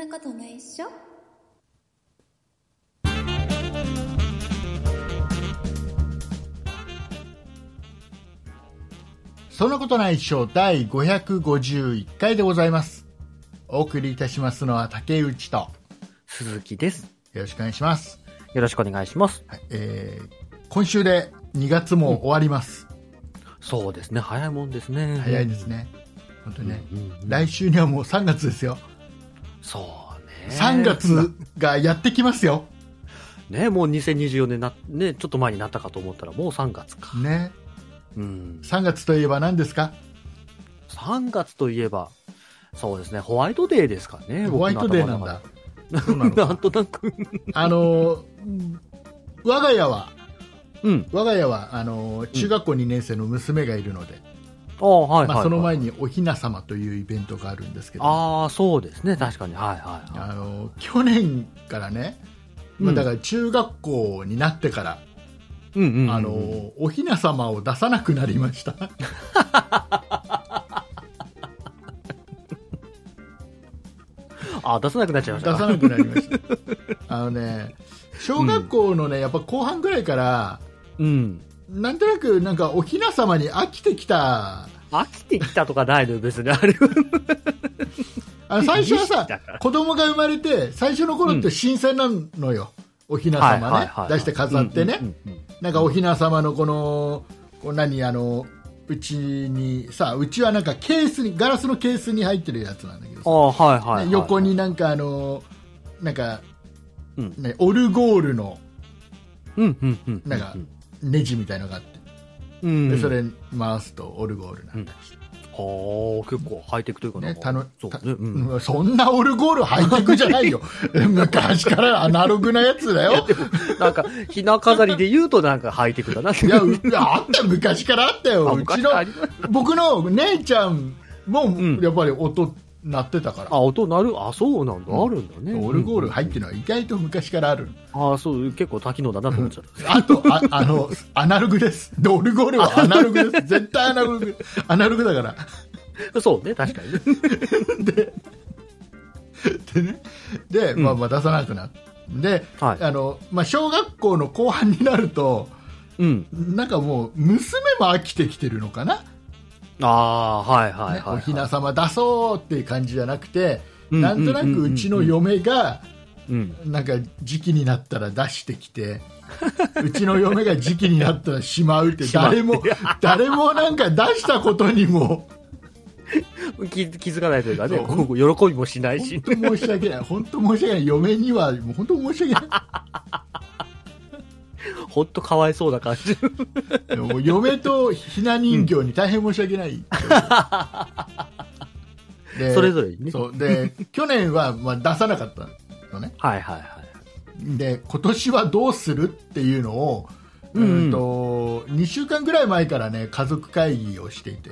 なことないっしょ？そんなことないっしょ第551回でございます。お送りいたしますのは竹内と、よ鈴木です。ろしくお願いします。よろしくお願いします。はいえー今週で2月も終わります。そうですね、早いもんですね。早いですね。本当にね。うんうんうん来週にはもう3月ですよ。そうね。3月がやってきますよ。ね、もう2024年な、ね、ちょっと前になったかと思ったら、もう3月か。ね。うん。3月といえば何ですか？3月といえば、そうですね、ホワイトデーですかね。ホワイトデーなんだ。なんとなく。あのー、我が家は、うん。我が家は、あのー中学校2年生の娘がいるので、はいはい、はい。まあ、その前におひな様というイベントがあるんですけど、ああ、そうですね、確かに。はいはいはい。あの去年からね、まあ、うんだから中学校になってから、うんうん、うん。あのおひな様を出さなくなりました。あ出さなくなっちゃいましたか。出さなくなりました。あのね、小学校のね、やっぱ後半ぐらいから、うん。なんとなくなんかおひな様に飽きてきた。飽 きてきたとかないのよ、別に。あれは。あの最初はさ子供が生まれて、最初の頃って新鮮なのよ。おひな様ね。出して飾ってね。うんうんうんなんかおひな様のこの、こう何、あの、うちにさ、うちはなんかケースに、ガラスのケースに入ってるやつなんだけどさ、ああ、はいはいはい、ね横になんかあの、なんか、うんね、オルゴールのうんうんうん。なんかネジみたいのがあって、うん。でそれ回すとオルゴールなんだりして、はあ、結構ハイテクというかねたのたそうね。うん。うんそんなオルゴールハイテクじゃないよ。昔からアナログなやつだよ。なんか、ひな飾りで言うとなんかハイテクだなって。いや、あったよ昔からあったよ。あうちの僕の姉ちゃんもんやっぱり音鳴ってたから。あ、音鳴る？あ、そうなんだ。うんあるんだね。オルゴール入ってるのは意外と昔からある。あそう、結構多機能だなと思っちゃった。あと、ああの、アナログです。で、オルゴールはアナログです。絶対アナログ。アナログだから。そうね、確かにね。で、でね、で、まあまあ出さなくなって。で、はいあの、まあ小学校の後半になると、うん。なんかもう、娘も飽きてきてるのかな、ああ、はいはい。おひな様出そうっていう感じじゃなくて、うんなんとなくうちの嫁が、うん。なんか時期になったら出してきて、うちの嫁が時期になったらしまうって、誰も、誰もなんか出したことにも、気気づかないというかね、喜びもしないし。本当申し訳ない、本当申し訳ない、嫁には、もう本当申し訳な ほんとかわいそうな感じ。い。もう嫁とひな人形に大変申し訳ない。で それぞれにね。そうで去年はまあ出さなかったのね。はいはいはい。で今年はどうするっていうのを、うんうんと2週間ぐらい前からね家族会議をしていて、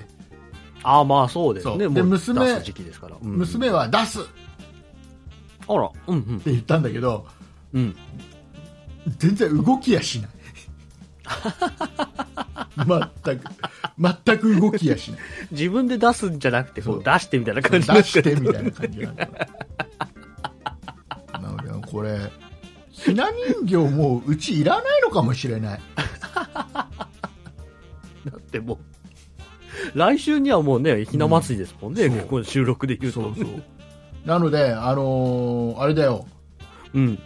ああ、まあそうですそうね。でもう娘出す時期ですから。うん娘は出すってあら、うんうん。言ったんだけどうん。全然動きやしない。全く。全く動きやしない。自分で出すんじゃなくて、こそう。う出してみたいな出感じですしてみたいな感じなんだなのでこれひな人形もううちいらないのかもしれない。だってもう、来週にはもうね、ひな祭りですもんね、うん。この収録で言うと。そうそう。なのであのーあれだよ。うん。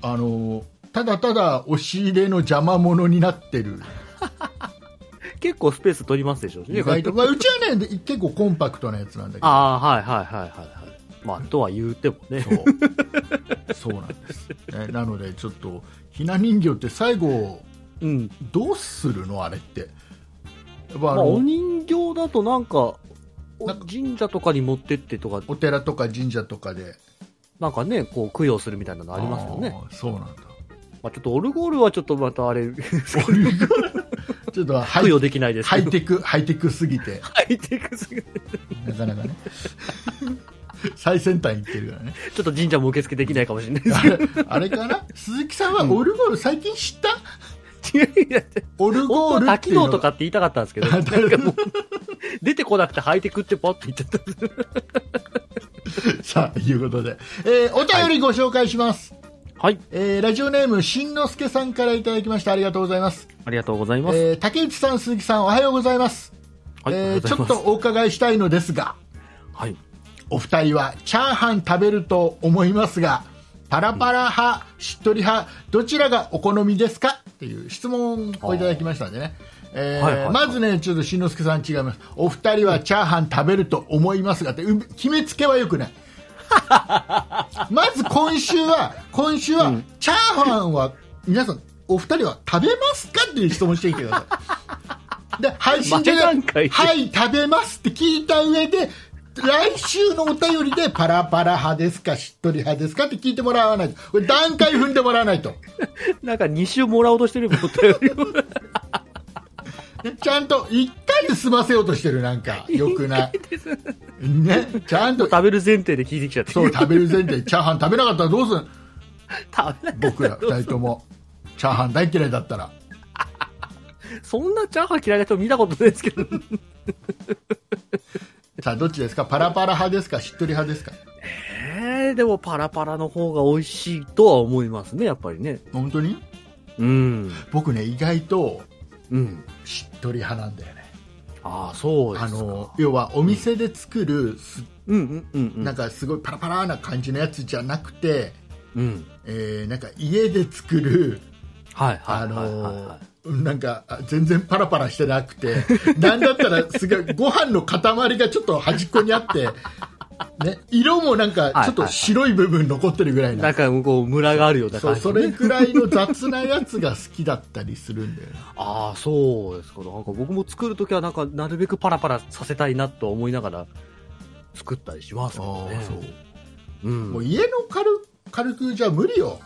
あのーただただ押し入れの邪魔者になってる。結構スペース取りますでしょうね。意外と、まあ、うちはねで結構コンパクトなやつなんだけど。ああ、はいはいはいはいはい。まあ、とは言うてもね。そう。そうなんです、ね なのでちょっとひな人形って最後うん。どうするの？あれって。やっぱまあ、あの、お人形だとなんか、神社とかに持ってってとか、お寺とか神社とかで。なんかね、こう、供養するみたいなのありますよね。そうなんだまあ、ちょっとオルゴールはちょっとまたあれ、ちょっとハイ供養できないですけど。ハイテクハイテクすぎて。ハイテクすぎて。なかなかね。最先端行ってるからね。ちょっと神社も受付できないかもしれないですあれあれかな？鈴木さんはオルゴール最近知った、オルゴー本当は多機能とかって言いたかったんですけど、なんかもう、出てこなくてハイテクってポッて言っちゃった。さあ、いうことで、えーお便りご紹介します。はい。えーラジオネーム、しんのすけさんからいただきました。ありがとうございます。ありがとうございます。えー竹内さん、鈴木さん、おはようございます。はい。えちょっとお伺いしたいのですが、はい。お二人はチャーハン食べると思いますが、パラパラ派、しっとり派、どちらがお好みですか？っていう質問をいただきましたんでね。えーはいはいはいまずね、ちょっとしんのすけさん違います。お二人はチャーハン食べると思いますがって、う決めつけはよくない。まず今週は、今週は、うんチャーハンは、皆さん、お二人は食べますかっていう質問してきてください。で、配信で、はい、食べますって聞いた上で、来週のお便りでパラパラ派ですか、しっとり派ですかって聞いてもらわないと。これ段階踏んでもらわないと。なんか2週もらおうとしてるよ、お便りをちゃんと1回で済ませようとしてる、なんか。よくない。ね。ちゃんと、食べる前提で聞いてきちゃって。そう、食べる前提、チャーハン食べなかったらどうする食べな僕ら二人とも。チャーハン大嫌いだったら。そんなチャーハン嫌いな人見たことないですけど。さあ、どっちですか？パラパラ派ですか？しっとり派ですか？えー、でもパラパラの方が美味しいとは思いますね、やっぱりね。本当に？うん。僕ね、意外とうん。しっとり派なんだよね。ああ、そうですか。あの、要はお店で作るす、うんうんうんうん。なんかすごいパラパラな感じのやつじゃなくて、うん。えーなんか家で作る、はいはいあはいはい、はのーなんかあ全然パラパラしてなくて、なんだったらすごいご飯の塊がちょっと端っこにあって、ね、色もなんかちょっと白い部分残ってるぐらいい。な、なんかこう、ムラがあるような感じ、ね。それくらいの雑なやつが好きだったりするんだよね。ああ、そうですか。なんか僕も作るときはなんか、なるべくパラパラさせたいなと思いながら作ったりしますけどね。そううん。いもう家の軽軽くじゃ無理よ。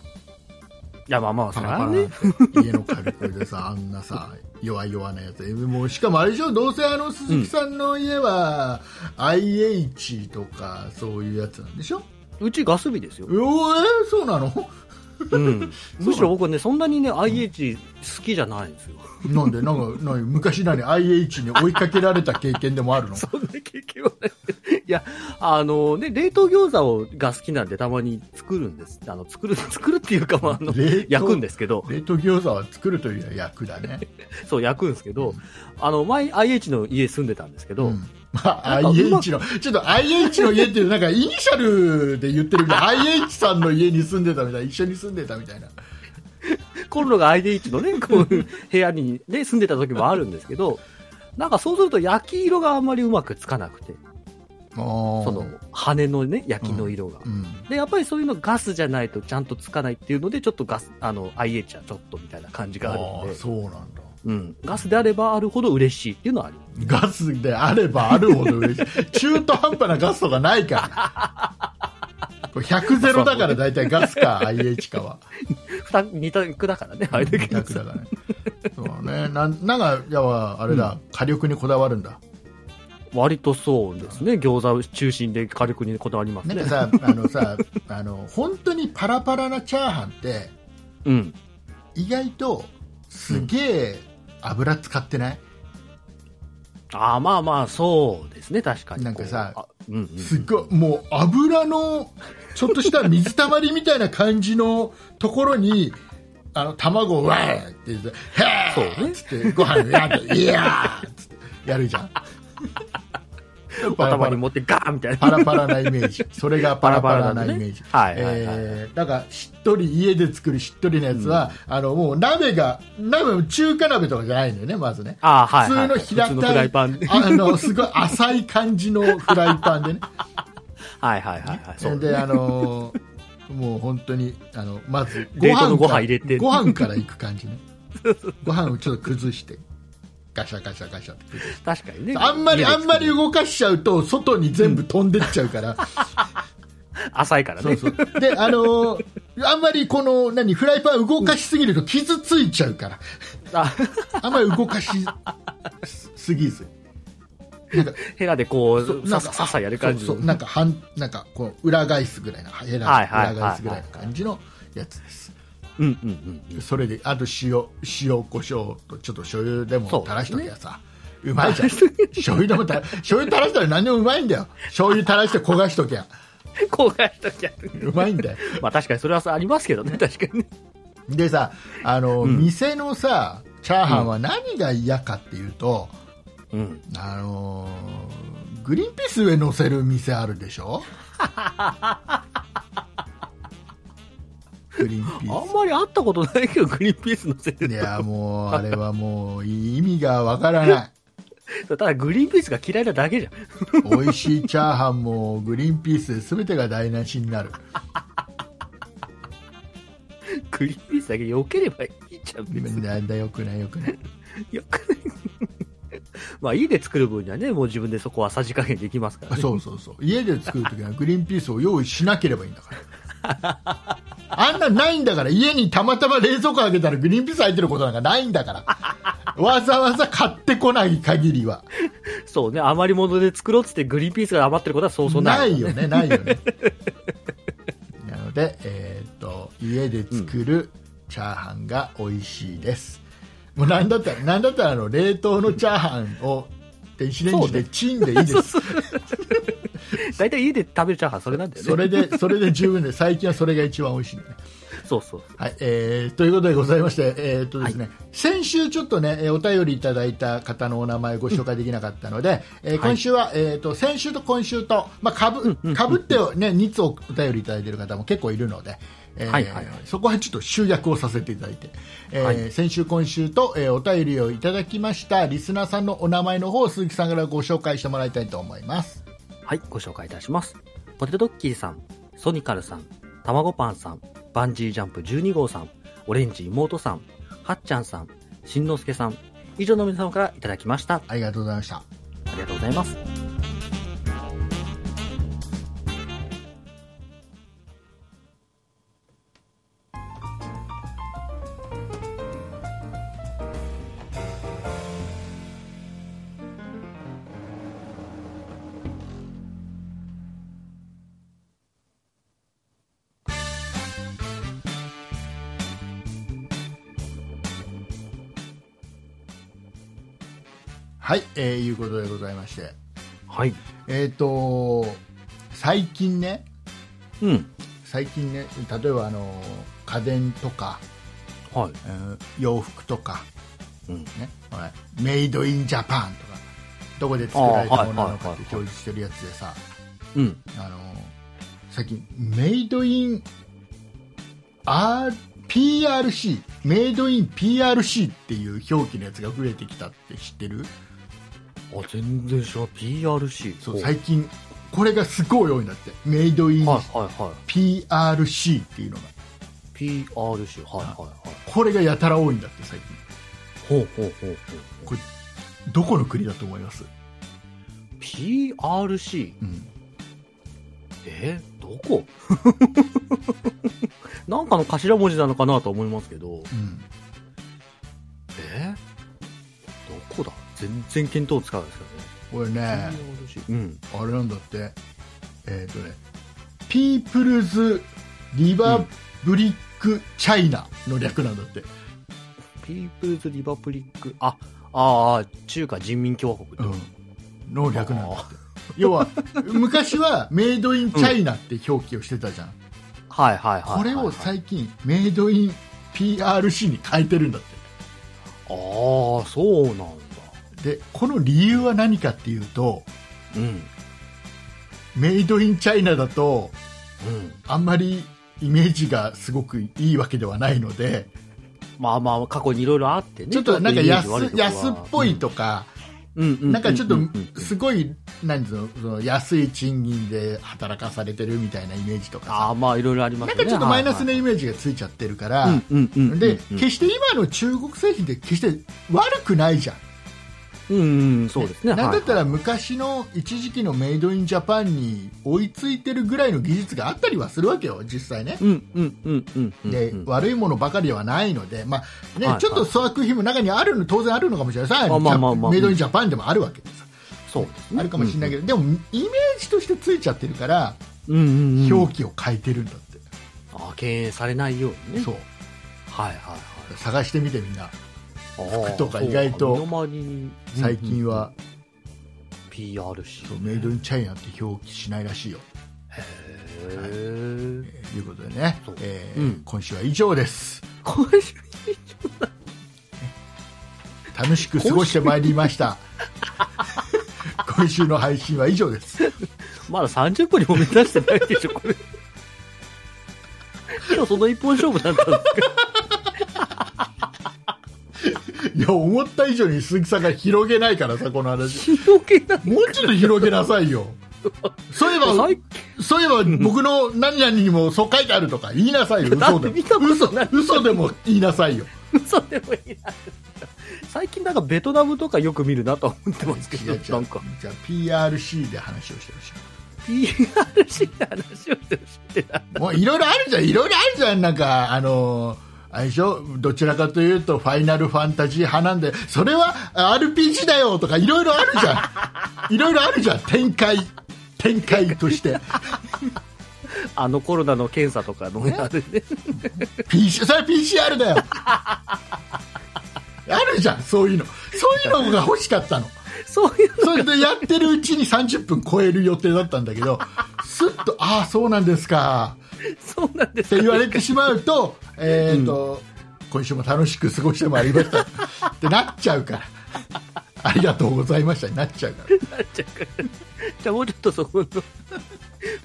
や、まあまあ、そパラパラれはね。って家の火力でさ、あんなさ、弱い弱なやつ。もうしかもあれでしょ、どうせあの鈴木さんの家は、IH とかそういうやつなんでしょ？うちガス火ですよ。おえー、そうなの？うん。むしろ僕はね、そんなにね、IH 好きじゃないんですよ。なんで、なんか、なんか昔何 IH に追いかけられた経験でもあるの？そんな経験はない。いや、あのね、冷凍餃子をが好きなんでたまに作るんです。あの、作る、作るっていうか、まあ、あの、焼くんですけど、冷凍餃子は作るというよりは焼くだね。そう、焼くんですけど、あの、前 IH の家住んでたんですけど、うん まあ、IH の、ちょっと IH の家っていう、なんかイニシャルで言ってるみたいな、IH さんの家に住んでたみたいな、一緒に住んでたみたいな。コンロが IH のね、こういう部屋にね、住んでた時もあるんですけど、なんかそうすると焼き色があんまりうまくつかなくて、その羽のね、焼きの色が。うん。で、やっぱりそういうのガスじゃないとちゃんとつかないっていうので、ちょっとガス、あの、IH はちょっとみたいな感じがあるあんで、あそうなんだ。うん。ガスであればあるほど嬉しいっていうのはあります。ガスであればあるほど嬉しい。中途半端なガスとかないから。これ100ゼロだから大体ガスか IH かは。二、二択だからね、あれだけど2択だからね。そうね。なんなんか、いやあれだ、火力にこだわるんだ。割とそうですね。餃子中心で火力にこだわりますねなんか。さ、あのさ、あの、本当にパラパラなチャーハンって、うん。意外とすげえ油使ってない、ああ、まあまあ、そうですね、確かに。なんかさこう、あうんうん。すっごい、もう油の、ちょっとした水たまりみたいな感じのところに、あの、卵をわーって言って、へーっつって、ご飯やって、いやーっつって、やるじゃん。パラパラ頭に持ってガーンみたいな。パラパラなイメージ。それが パラパラなイメージ。はいはいはい。えーだからしっとり家で作るしっとりなやつは、あのもう鍋が鍋も中華鍋とかじゃないんだよねまずねああ、はい、はい。普通の平たいイパン。あのすごい浅い感じのフライパンでね はいはいはいはい。そうであのもう本当にあのまずご飯から飯入れてご飯からいく感じねご飯をちょっと崩してガシャガシャガシャって確かにね。あんまりあんまり動動かしちゃうと外に全部飛んでっちゃうから、浅いからね。そうそう。で、あのーあんまりこの、何、フライパン動かしすぎると傷ついちゃうから、ああんまり動かしすぎず。なんか、ヘラでこう、ささささやる感じのそうなんか、半、なんか、こう、裏返すぐらいな、ヘラ、裏返すぐらいの感じのやつです。うんうんうん。それで、あと塩、塩、胡椒と、ちょっと醤油でも垂らしときゃさ、うまいじゃん。醤油でもた、醤油垂らしたら何でもうまいんだよ。醤油垂らして焦がしときゃ。公開したきゃ。うまいんだよ。まあ確かにそれはさありますけどね、確かにね。でさ、あの、うん店のさ、チャーハンは何が嫌かっていうと、うん。あのーグリーンピース上乗せる店あるでしょ？グリーンピあんーまり会ったことないけど、グリーンピース乗せてス。いるや、もう、あれはもう、意味がわからない。ただグリーンピースが嫌いなだけじゃん。美味しいチャーハンもグリーンピースで全てが台無しになる。グリーンピースだけ良ければいいじゃん、別に。なんだよくないよくない。よ くない。まあ家で作る分にはね、もう自分でそこはさじ加減できますからね。そうそうそう。家で作るときはグリーンピースを用意しなければいいんだから。あんなないんだから、家にたまたま冷蔵庫開けたらグリーンピース入ってることなんかないんだから。わざわざ買ってこない限りは。そうね、余り物で作ろうっつってグリーンピースが余ってることはそうそうな。ないいよね、ないよね。なので、えーっと、家で作るチャーハンが美味しいです。もうなんだったら、なんだったらあの、冷凍のチャーハンを電子レンジでチンでいいです。大体家で食べるチャーハンそれなんだよね。それで、それで十分で、最近はそれが一番美味しいのね。そうそう。はい、えーということでございまして、えーとですね先週ちょっとね、えーお便りいただいた方のお名前をご紹介できなかったので、えー今週は、えー、と先週と今週と、まあ、かぶかぶって、ね、2つお便りいただいている方も結構いるので、えーはいはいはいそこはちょっと集約をさせていただいて、えーはい先週、今週と、えーお便りをいただきましたリスナーさんのお名前の方を鈴木さんからご紹介してもらいたいと思います。はい、ご紹介いたします。ポテトドッキーさん、ソニカルさん、たまごパンさん、バンジージャンプ12号さん、オレンジ妹さん、はっちゃんさん、しんのすけさん、以上の皆様からいただきました。あありがとうございました。りがとうございます。ことでございまして、はい。えっ、と、最近ね、うん。最近ね、例えばあの家電とか、はい。うん洋服とか、うん。ね、メイドインジャパンとか、どこで作られたものなのかって表示してるやつでさ、うん。あの最近、メイドイン R PRC、メイドイン PRC っていう表記のやつが増えてきたって知ってる？あ、全然知らん。PRC。そうはい最近、これがすごい多いんだって、メイドインはいはい。PRC っていうのが、PRC。はいはいはい。これがやたら多いんだって、最近。ほうほうほうほう。これ、どこの国だと思います？PRC? うん。えーどこ？なんかの頭文字なのかなと思いますけど、うん。え？どこだ？全然見当つかないですこれね、けどね。うん。あれなんだって、えっ、とね、ピープルズ・リバブリック・チャイナの略なんだって。ピープルズ・リバプリック、あ、ああ、中華人民共和国ってこと？うん。の略なんだって。要は、昔はメイドイン・チャイナって表記をしてたじゃん。はいはいはいはい。これを最近、メイドイン PRC に変えてるんだって。ああ、そうなんだ。で、この理由は何かっていうと、うん。メイドイン・チャイナだと、うん。あんまりイメージがすごくいいわけではないので、まあまあ、過去にいろいろあってね。ちょっとなんか安安っぽいとか、うん、なんかちょっとすごい、なんつうの、その安い賃金で働かされてるみたいなイメージとかさ、ああ、まあいろいろありますね。なんかちょっとマイナスね。なイメージがついちゃってるから。で、うん決して今の中国製品って決して悪くないじゃん。うんうん、そうですね。なんだったはいら昔の一時期のメイドインジャパンに追いついてるぐらいの技術があったりはするわけよ、実際ね。うんうんうんうんうん。で、うん悪いものばかりではないので、まあねはいちょっと粗悪品も中にあるの当然あるのかもしれないさ、まあまあまあまあメイドインジャパンでもあるわけでさ、そうですね。あるかもしれないけど、でもイメージとしてついちゃってるから、うんうんうん。表記を変えてるんだって、ああ、敬遠されないようにね。そうはいはい探してみてみんな、はい。服とか意外と最近は、うんうん PRC そうメイドインチャイナって表記しないらしいよ、へへー。とい。うことでね。えーうん。今週は以上です。今週楽しく過ごしてまいりました。今週の配信は以上です。まだ30分にも満たしてないでしょ、これ。今日その一本勝負だったんですいや思った以上に鈴木さんが広げないからさこの話。か広げない。もうちょっと広げなさいよ。そういえば最そういえば僕の何々にもそう書いてあるとか言いなさいよ。嘘でも。嘘嘘でも言いなさいよ。嘘でもいいな。最近なんかベトナムとかよく見るなとは思ってますけど、なんか。じゃあ PRC で話をしてほし PRC で話をしてほしいってないもういろいろあるじゃんいろいろあるじゃんなんかあのあれでしょ？どちらかというとファイナルファンタジー派なんでそれは RPG だよとかいろいろあるじゃん。いろいろあるじゃん。展開。展開として。あのコロナの検査とかのあれで、PC それは PCR だよ。あるじゃんそういうの。そういうのが欲しかったの。そういうそれでやってるうちに30分超える予定だったんだけどすっとああそうなんですか そうなんですか。って言われてしまうと,、えーと今週も楽しく過ごしてまいりました。ってなっちゃうから。ありがとうございました。になっちゃうから。なっちゃうから。じゃあもうちょっとそこの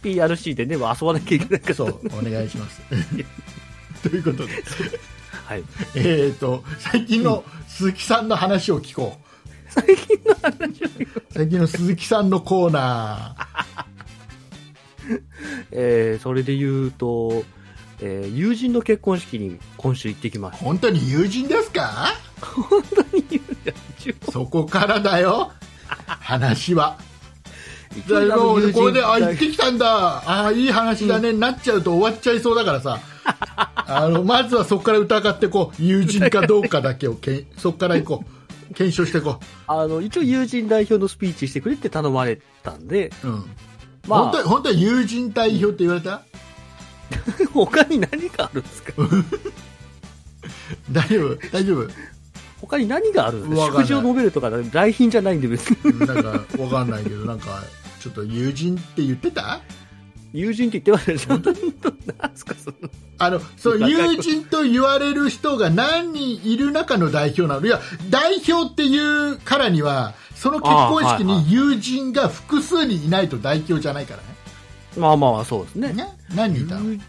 PRC でね、遊ばなきゃいけないから。そうお願いします。ということで、はい。えー、と最近の鈴木さんの話を聞こう。最近の話を最近の鈴木さんのコーナえー、それで言うと、えー友人の結婚式に今週行ってきまーし本当に友人ですか？た。本当に友人。そこからだよ。話は。だからもう友人。これであ行ってきたんだ。あいい話だね、なっちゃうと終わっちゃいそうだからさ。あのまずはそこから疑ってこう友人かどうかだけをけん そこから行こう。検証していこあの、一応友人代表のスピーチしてくれって頼まれたんで、う、うんまあ。本当に本当に友人代表って言われた？他に何があるんですか？大丈夫大丈夫。他に何があるんですわかを述べるとか、来賓じゃないんで別に。なんかわかんないけどなんかちょっと友人って言ってた？友人って言ってましたでしょ何すかその。あのそう友人と言われる人が何人いる中の代表なの？いや代表っていうからにはその結婚式に友人が複数人いないと代表じゃないからまあまあそうですね。ね？ね何人いたの？友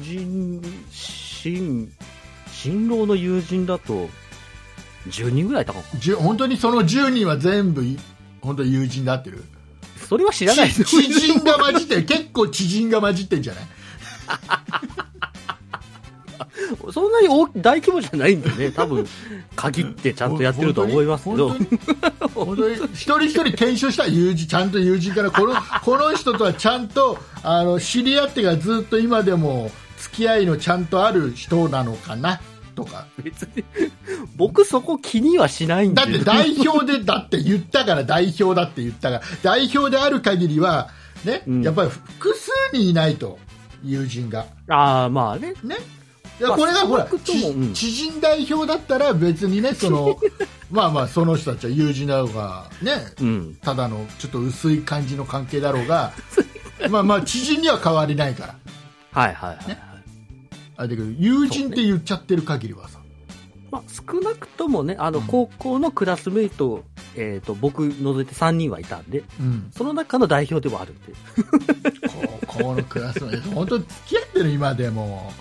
人、新、新郎の友人だと、10人ぐらいいたかな。じゅ本当にその10人は全部い本当に友人で合ってる？それは知らないち知人が混じってる。結構知人が混じってんじゃない？そんなに大大規模じゃないんでね、多分、限ってちゃんとやってると思いますけど。本、当に一人一人検証した友人ちゃんと友人からこのこの人とはちゃんとあの知り合ってからずっと今でも付き合いのちゃんとある人なのかなとか。別に、僕そこ気にはしないんで。だって代表でだって言ったから代表だって言ったから代表である限りはね、うん。やっぱり複数人いないと友人が。ああ、まあね。ねいやまあこれがほら知人代表だったら別にね そのまあまあその人たちは友人だろうがねうん。ただのちょっと薄い感じの関係だろうが まあまあ知人には変わりないから。はいはいはい、はい。あれだけど友人って言っちゃってる限りはさ、まあ、少なくともね、あの、うん。高校のクラスメイト、えっ、と、僕除いて3人はいたんで、うん、その中の代表ではあるんで。高校のクラスメート本当付き合ってる今でも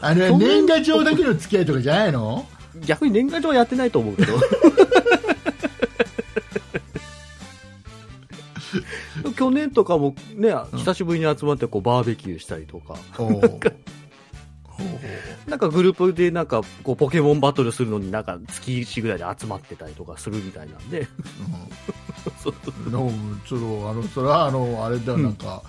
あのそんな年賀状だけの付き合いとかじゃないの？逆に年賀状はやってないと思うけど。去年とかもね、久しぶりに集まってこうバーベキューしたりとか、なんかグループでなんかこうポケモンバトルするのになんか月1ぐらいで集まってたりとかするみたいなんで、そう。うんのちょっとあのそれはあのあれだようん。なんか、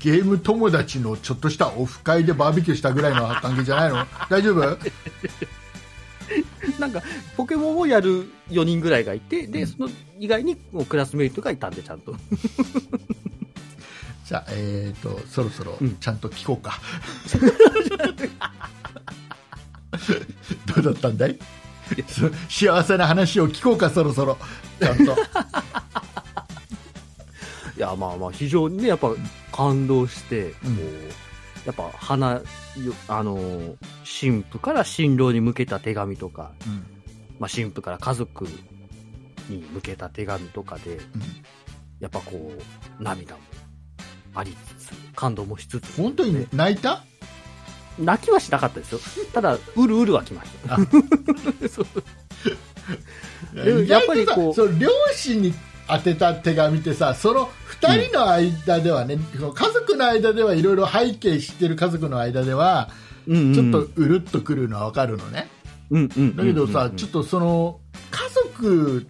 ゲーム友達のちょっとしたオフ会でバーベキューしたぐらいの関係じゃないの？大丈夫？なんかポケモンをやる4人ぐらいがいて、で、うん。その以外にもうクラスメイトがいたんでちゃんと。じゃあ、えー、とそろそろうん。ちゃんと聞こうか、どうだったんだい？そ幸せな話を聞こうかそろそろ。ちゃんといや、まあまあ、非常にね、やっぱ、感動して、こううんやっぱ花よあの神父から新郎に向けた手紙とか、うん。まあ、神父から家族に向けた手紙とかでうん。やっぱこう涙もありつつ感動もしつつ本当に泣いた？泣きはしなかったですよ。ただうるうるはきました。でもやっぱりこう両親に当てた手紙ってさその2人の間ではね、その家族の間ではいろいろ背景知ってる家族の間ではうんうん。ちょっとうるっとくるのは分かるのね、うんうんだけどさ、うん。うんちょっとその家族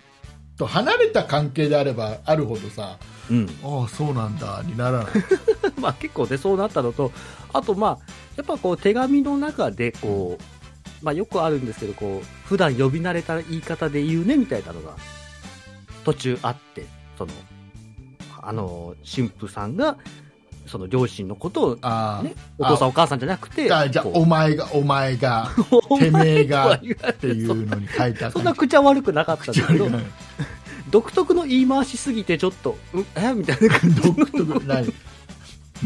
と離れた関係であればあるほどさうん。ああそうなんだにならない。まあ結構ね、そうなったのと、あとまあ、やっぱこう手紙の中でこう、まあよくあるんですけど、こう、普段呼び慣れた言い方で言うねみたいなのが途中あって、その、あの、神父さんが、その両親のことを、ね、お父さんお母さんじゃなくて、あじゃあお前がお前が おてめえがっていうのに書いてあった。そんな口は悪くなかったんだけど独特の言い回しすぎてちょっと、うん？え？みたいな感じ。独特。ない。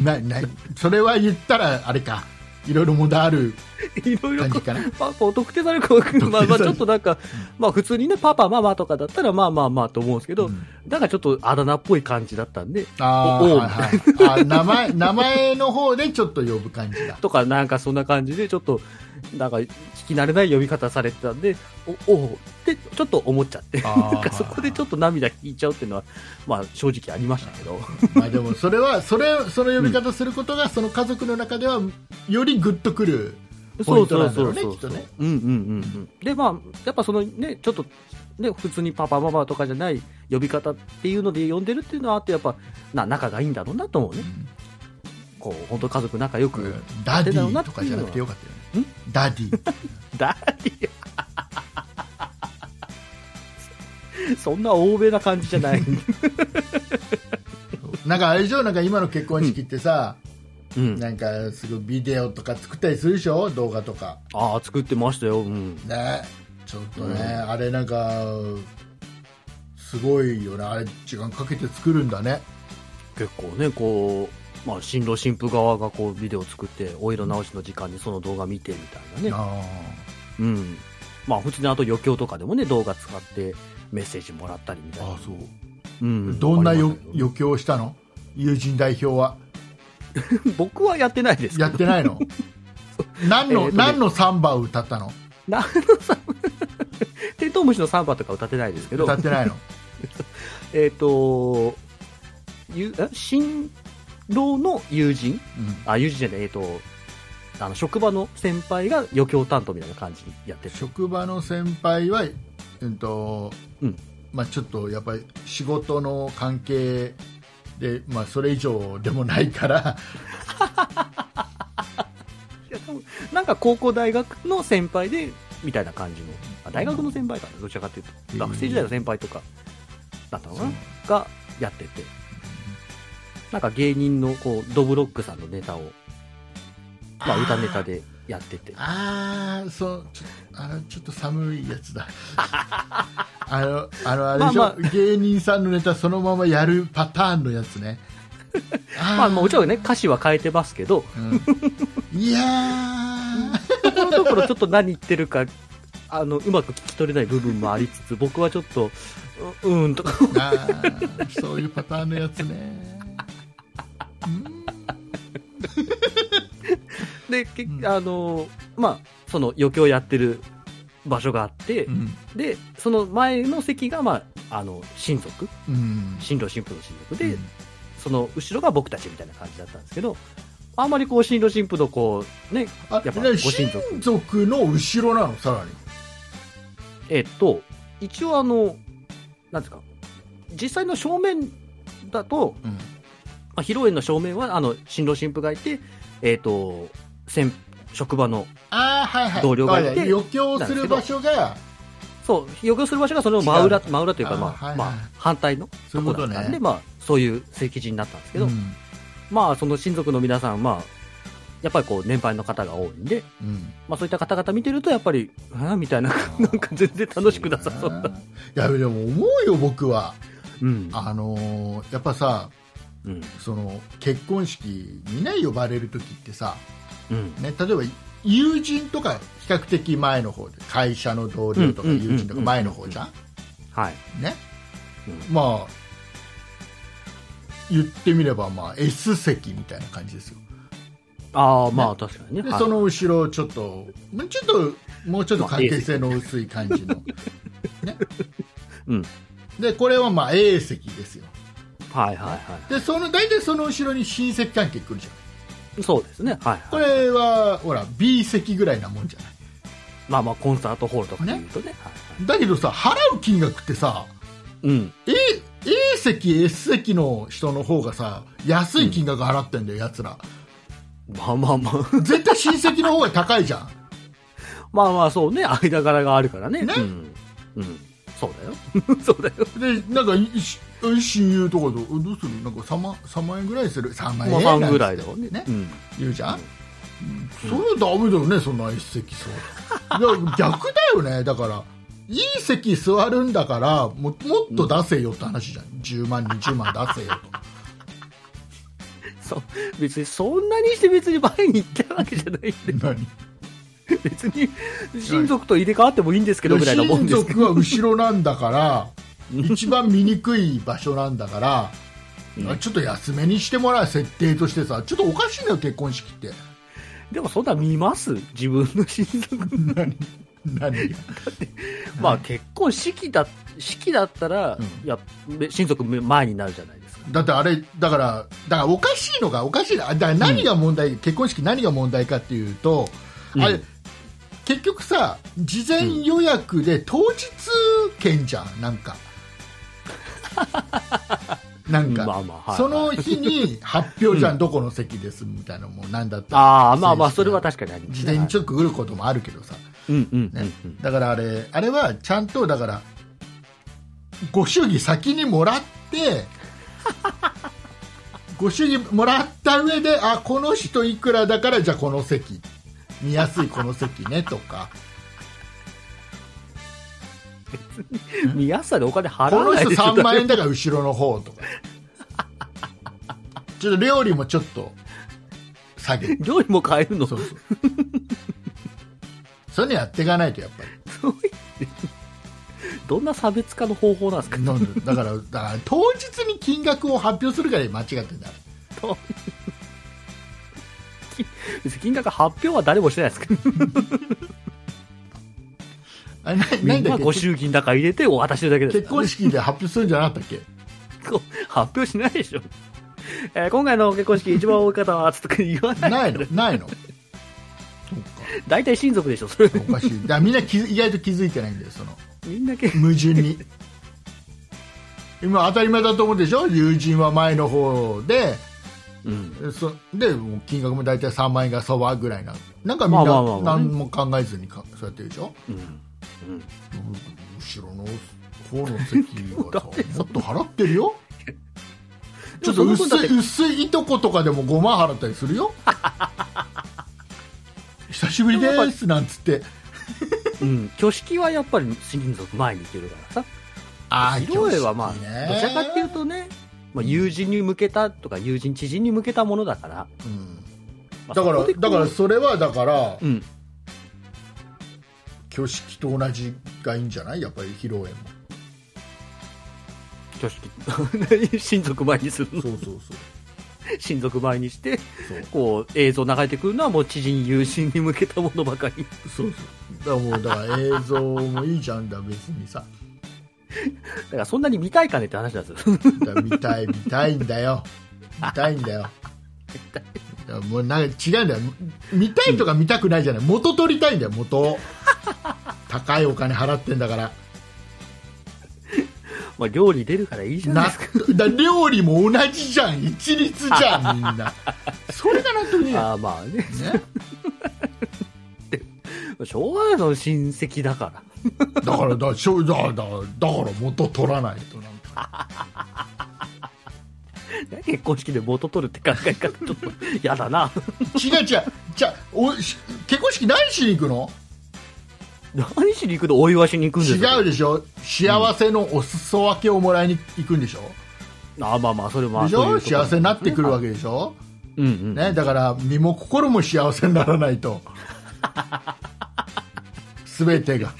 ないない。それは言ったらあれかいろいろ問題あるいろいろパパを特定されるか、まあまあちょっとなんか、まあ普通にね、パパ、ママとかだったらまあまあまあと思うんですけど、うん。だからちょっとあだ名っぽい感じだったんで、あーおお。はいはい。あ名前名前の方でちょっと呼ぶ感じだ。とかなんかそんな感じで、ちょっと、なんか聞き慣れない呼び方されてたんで、お、おうってちょっと思っちゃって、なんかそこでちょっと涙引いちゃうっていうのは、まあ正直ありましたけど、まあでもそれはそれその呼び方することがその家族の中ではよりグッとくるポイントなんだろうねきっとね。うんうんうんうん。で、まあ、やっぱそのね、ちょっと、ね、普通にパパママとかじゃない呼び方っていうので呼んでるっていうのはあって、やっぱ、な、仲がいいんだろうなと思うね。こう、本当家族仲良く、 daddy とかじゃなくてよかったよね daddy daddyそんな欧米な感じじゃない。なんかあれでしょ？なんか今の結婚式ってさ、うん。なんかすごいビデオとか作ったりするでしょ？動画とか。ああ、作ってましたよ。うん。ね。ちょっとね、うんあれなんかすごいよねあれ時間かけて作るんだね。結構ね、こう、まあ、新郎新婦側がこう、ビデオ作って、お色直しの時間にその動画見てみたいなね。あうん。まあ、普通にあと余興とかでもね、動画使ってメッセージもらったりみたいな。あそう、うん。どんな余興をしたの？友人代表は？僕はやってないです。やってないの？何の、えーとね何のサンバを歌ったの？なのさ、テントウムシのサンバとか歌ってないですけど歌、ってないの？えっと、ゆえ新郎の友人？うんあ、友人じゃない、えっ、と、あの、職場の先輩が余興担当みたいな感じにやってる。職場の先輩は、うんとうんまあ、ちょっとやっぱり仕事の関係で、まあ、それ以上でもないから いや多分なんか高校大学の先輩で、みたいな感じの。あ大学の先輩かな、どちらかというと。学生時代の先輩とか、だったのかな？がやってて。なんか芸人の、こう、ドブロックさんのネタを、まあ歌ネタでやってて。ああそうちょあのちょっと寒いやつだ。あのあのあれでしょ、まあま芸人さんのネタそのままやるパターンのやつね。まあもちろんね、歌詞は変えてますけど、うん。いやー。ところどころちょっと何言ってるか、あの、うまく聞き取れない部分もありつつ、僕はちょっと、ううーんとか、そういうパターンのやつね。うん で、けうん。あの、まあ、その余興やってる場所があって、うん。で、その前の席が、まあ、あの、親族、うん。新郎新婦の親族。で、その後ろが僕たちみたいな感じだったんですけど、あんまりこう、新郎新婦のこう、ね、あやっぱでご親族。親族の後ろなの？さらに。えっと、一応あの、なんですか、実際の正面だと、うんまあ、披露宴の正面は、あの、新郎新婦がいて、えっ、と、先、職場の、ああはいはい。同僚がいて余興する場所がそう、余興する場所がその真裏真裏というか、まあ、あはいはい。まあ、反対のそういうことね。だったんで、まあ、そういう席次になったんですけど、うん。まあ、その親族の皆さん、まあ、やっぱりこう、年配の方が多いんで、うん。まあ、そういった方々見てると、やっぱり、ああみたいな、なんか全然楽しくなさそうな。いやでも思うよ僕は。うん。あのーやっぱさうん。その結婚式にね呼ばれる時ってさ、うん。ね、例えば友人とか比較的前の方で会社の同僚とか友人とか前の方じゃん、はい。ね？うん。まあ言ってみればまあ S 席みたいな感じですよ。ああ、まあ確かにね。はい。でその後ろちょっともうちょっともうちょっと関係性の薄い感じの、ね？うん。でこれはまあ A 席ですよはいはいはでその大体その後ろに親戚関係来るじゃんい。そうですね。はい、こはい。れはほら B 席ぐらいなもんじゃない？まあまあコンサートホールとかで言うとね。はいはいだけどさ払う金額ってさうん。A, A 席 S 席の人の方がさ安い金額払ってんだよ、やつらまあまあまあ。絶対親戚の方が高いじゃん まあまあそうね。間柄があるからね。ねうん。うん。そうだよ。そうだよ。でなんか親友とかとどうする？なんか 3, 万3万円ぐらいする？3万円まあなんつって3ぐらいだろうね。ね。うん。言うじゃん、それはダメだよねそんな一席座る。いや逆だよね。だからいい席座るんだからももっと出せよって話じゃん、10万20万出せよと。そう。別にそんなにして別に前に行ったわけじゃないんで。何？別に親族と入れ替わってもいいんですけどぐらいなもん親ですけど。族は後ろなんだから一番見にくい場所なんだから、うん。ちょっと安めにしてもらう設定としてさちょっとおかしいんだよ結婚式って。でもそんな見ます？自分の親族。何何が？まあ結婚式だ、式だったら、うん。いや、親族前になるじゃないですか。だってあれだからだからおかしいのがおかしいな。だから何が問題、結婚式何が問題かっていうと、あれうん。結局さ事前予約で当日券じゃんなんか なんか、まあまあ、はい。その日に発表じゃん、どこの席ですみたいなのもなんだったら ああ、まあまあ、それは確かにあり事前にちょっと来ることもあるけどさ、うんうんねうん。だからあれあれはちゃんとだからご祝儀先にもらって ご祝儀もらった上であこの人いくらだからじゃあこの席。見やすいこの席ねとかうん。見やすさでお金払この人わないでしょ。3万円だから後ろの方とか。ちょっと料理もちょっと下げて。料理も変えるの？そうそう。そういうのやっていかないとやっぱり。どんな差別化の方法なんですか？なんで？だからだから当日に金額を発表するから間違ってんだ。別に金額発表は誰もしてないですけど、あれなみんなご祝儀の中入れて渡してるだけです結婚式で発表するんじゃなかったっけ？発表しないでしょ。えー今回の結婚式一番多い方は、つって言わない。ないの？ないの？そ う大体親族でしょ、それ。かおかしい。だみんな気づ意外と気づいてないんだよその。みんなけ、矛盾に。今当たり前だと思うでしょ？友人は前の方で。うん。そで金額も大体3万円がそばぐらいな。なんかみんな何も考えずにかそうやってるでしょ？うん。うん。後ろの方の席はだってさもっと払ってるよ ちょっと薄い薄いいとことかでも5万払ったりするよ 久しぶりですなんつってうん。挙式はやっぱり親族前に行けるからさ。あ披露宴はまあ、どちらかっていうとね、まあ、友人に向けたとか、友人、知人に向けたものだから。うんまあだからだからそれはだからうん。挙式と同じがいいんじゃない？やっぱり披露宴も。挙式、親族前にするの。そうそうそう。親族前にして、こう、映像流れてくるのはもう知人、友人に向けたものばかり。そうそう。だからもうだから映像もいいじゃんだ別にさ。だからそんなに見たいかねって話なんですよ。見たい見たいんだよ。見たいんだよ。だからもうなんか違うんだよ。見たいとか見たくないじゃない。元取りたいんだよ元。を 高いお金払ってんだから。まあ、料理出るからいいじゃないなですか。だ料理も同じじゃん。一律じゃん みんな。それが納得ね。ああ、まあね。ね。しょうがないその親戚だから。だからだだだだから元取らないとなんか結婚式で元取るって考え方、ちょっと嫌だな。違う違う。じゃあおし結婚式何しに行くの？何しに行くの？お祝いしに行くんですよ。違うでしょ。幸せのお裾分けをもらいに行くんでしょ、あまあまあ、それもでしょ？幸せになってくるわけ。けでしょ、うんうん。ね、だから身も心も幸せにならないと。全てが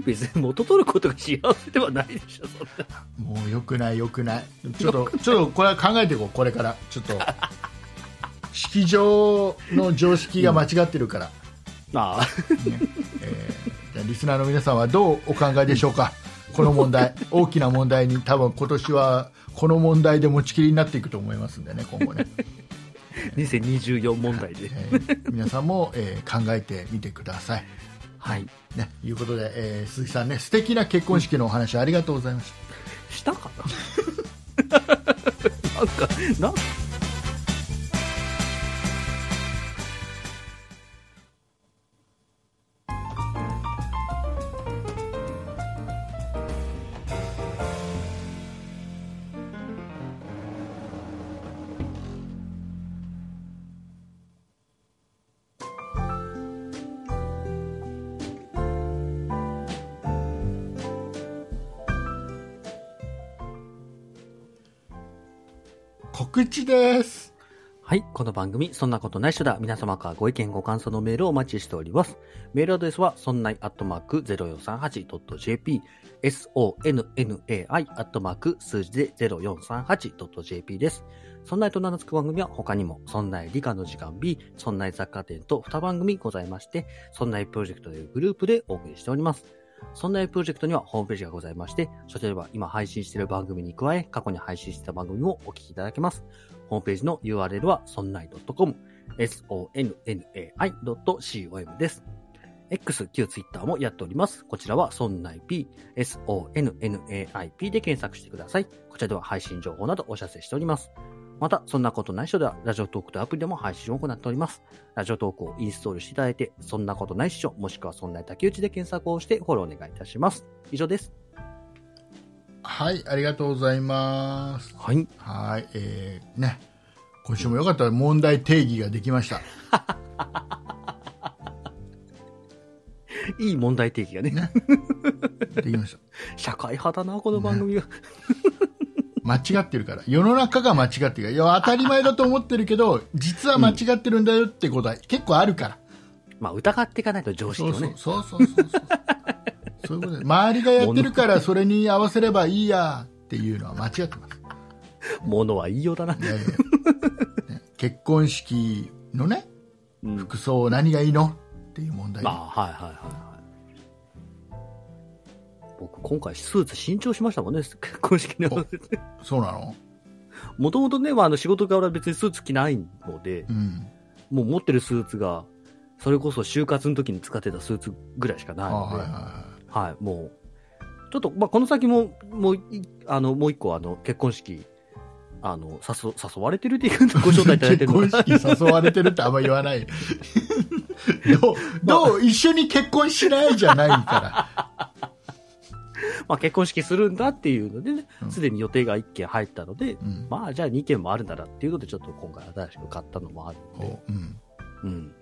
別に元取ることが幸せではないでしょ、そんな。もうよくないよくない。ちょっとちょっとこれは考えていこうこれから。ちょっと式場の常識が間違ってるから、ああ、ね。えーじゃあリスナーの皆さんはどうお考えでしょうか？この問題。大きな問題に。多分今年はこの問題で持ちきりになっていくと思いますんでね今後ね、2024問題で。えー皆さんも、えー考えてみてくださいはい。ね、いうことで、えー鈴木さんね素敵な結婚式のお話ありがとうございました。したかな？なんか、なん？告知ですはい。この番組、そんなことないっしょだ。皆様からご意見、ご感想のメールをお待ちしております。メールアドレスは、そんないアットマーク 0438.jp、sonnai アットマーク数字で 0438.jp です。そんないと名の付く番組は他にも、そんない理科の時間 B、そんない雑貨店と2番組ございまして、そんないプロジェクトというグループでお送りしております。そんなプロジェクトにはホームページがございまして、そちらでは今配信している番組に加え、過去に配信した番組もお聞きいただけます。ホームページの URL は sonnai.com、sonnai.com です。X、旧 Twitter もやっております。こちらは sonnaip、sonnaip で検索してください。こちらでは配信情報などお知らせしております。また、そんなことない人では、ラジオトークとアプリでも配信を行っております。ラジオトークをインストールしていただいて、そんなことないっしょ、もしくはそんな竹内で検索をしてフォローお願いいたします。以上です。はいありがとうございますはい。はいえー、ね今週もよかったら問題定義ができました いい問題提起がね。ね できました社会派だな、この番組は。間違ってるから。世の中が間違ってるから。いや当たり前だと思ってるけど実は間違ってるんだよってことは結構あるから、まあ、疑っていかないと常識そうそうをね。そうそうそうそう。そういうことで。周りがやってるからそれに合わせればいいやっていうのは間違ってます。ものは言いようだな。いやいや。ね。結婚式のねうん。服装何がいいのっていう問題、まあ、はいはいはいはい。僕、今回スーツ新調しましたもんね、結婚式に合わせて。そうなの？もともとね、まあ、あの仕事から別にスーツ着ないので、うん。もう持ってるスーツが、それこそ就活の時に使ってたスーツぐらいしかあないので、はいはいははい、もう、ちょっと、まあ、この先も、もうい、あの、もう一個、あの、結婚式、あの、誘、誘われてるっていう ご招待いただいて結るの。婚式誘われてるってあんま言わない。どうどう一緒に結婚しないじゃないからまあ、結婚式するんだっていうのでねう、ん。すでに予定が1件入ったので、うん。まあ、じゃあ2件もあるならっていうので、ちょっと今回新しく買ったのもあるので、こううん。うん。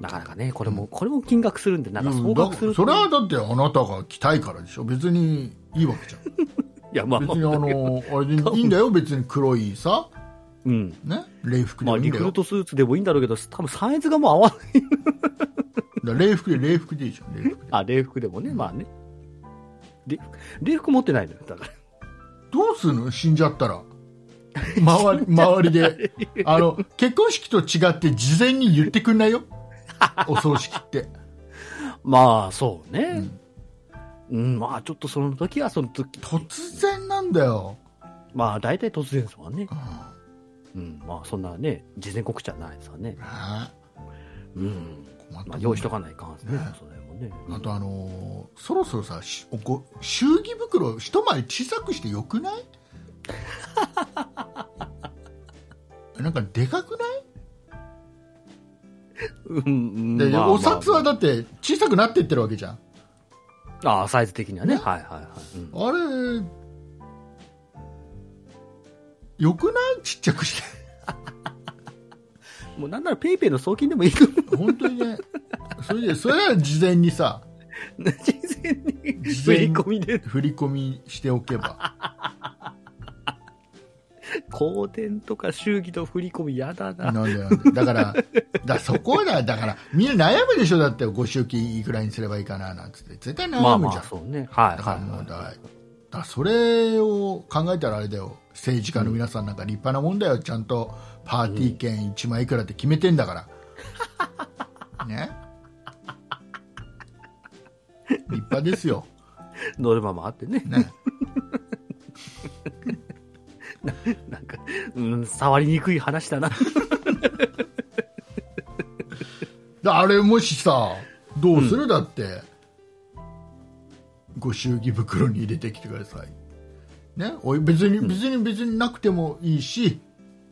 なかなかね、これも、これも金額するんで、なんか総額すると。それはだってあなたが着たいからでしょ別にいいわけじゃん。いや、まあ。ま別にああ、の あれでいいんだよ別に黒いさ。うん。ね？礼服でいいんだよ。リクルートスーツでもいいんだろうけど、多分サイズがもう合わない。だ礼服で礼服でいいじゃん礼服で。あ、礼服でもね、まあね。礼服、持ってないのよ、だから。どうするの？死んじゃったら。周り 周りで。あの結婚式と違って事前に言ってくんないよ？お葬式って、まあ、そううね。ん。うん、まあ、ちょっとその時はその時。突然なんだよ、まあ、大体突然ですわね。う。ん。うん、まあ、そんなね、事前告知はないですわね。ね。うん。まあ、用意しとかないかんですねね、それ。もね。あとあのーそろそろさしご祝儀袋一回り小さくしてよくない？なんかでかくない？うん、まあお札はだって小さくなってってるわけじゃん、ああ、サイズ的にはね。ね。はいはいはい。うん。あれよくない？ちっちゃくしてもうなんならペイペイの送金でもいいと思う。本当にねそれでそれは事前にさ 事前に振り込みで。振り込みしておけば 香典とか祝儀の振り込み嫌だな。なんでなんでだから、だそこだ、だから、みんな悩むでしょ、だって、ご祝儀いくらにすればいいかな、なんつって。絶対まあま悩むじゃん。あそうね。はいだからはいもうだからそれを考えたらあれだよ、政治家の皆さんなんか立派なもんだよ、ちゃんとパーティー券1枚いくらって決めてんだから。ね。立派ですよ。い。ノルマもあってね。ね。なんか、うん、触りにくい話だな。だあれもしさ、どうする、だって、ご祝儀袋に入れてきてください。ね、おい別に、別に別になくてもいいし、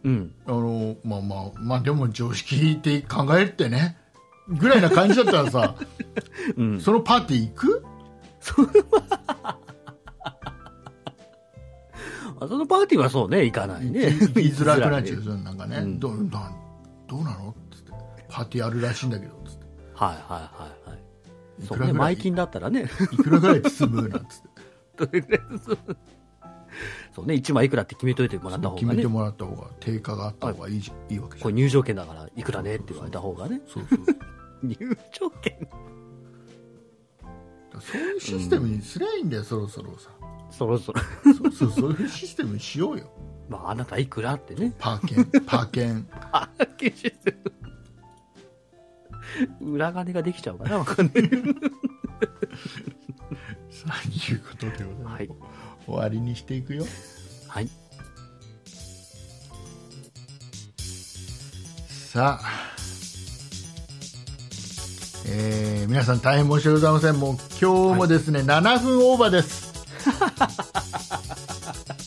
うん。あのまあまあまあでも常識って考えてねぐらいな感じだったらさ うん。そのパーティー行く？あそのパーティーはそうね、行かないね。行きづらくなっちゃう なんかね、うん。どうなどうなの？っつって。パーティーあるらしいんだけどつって。はいはいはい。はい。そうね、いくらぐらい？前金だったらね、いくらぐらい包むなんつって。そうそうね、1枚いくらって決めといてもらった方がね。決めて、もらった方が定価があった方がいいじい。いわけじゃん。これ入場券だからいくらねって言われた方がね、そうそう入場券。そういうシステムにすりゃいいんだよ、そろそろさ。そろそろ、そうそうそういうシステムにしようよ。まああなたいくらってね、パーケンパーケン パッケージする。裏金ができちゃうかな、わかんない。さあいうことでございます、はい終わりにしていくよはい。さあ、えー皆さん大変申し訳ございません。もう今日もですね、7分オーバーです。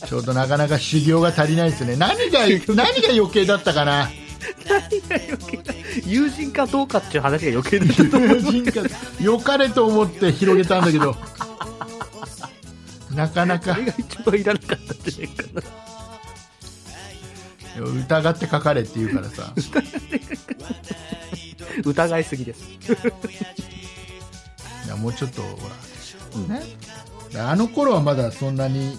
ちょうどなかなか修行が足りないですね。何が、何が余計だったかな。何が余計だ友人かどうかっていう話が余計。友人か良かれと思って広げたんだけど、なかなかあれが一番いらなかったんじゃないかな。疑って書かれって言うからさ。疑いすぎです。いやもうちょっとほら、ね、あの頃はまだそんなに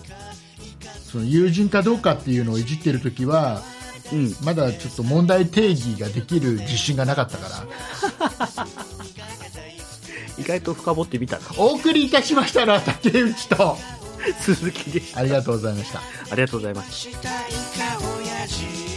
その友人かどうかっていうのをいじってる時はうん。まだちょっと問題定義ができる自信がなかったから 意外と深掘ってみたら、お送りいたしましたのは竹内と 鈴木でした。ありがとうございましたありがとうございます。した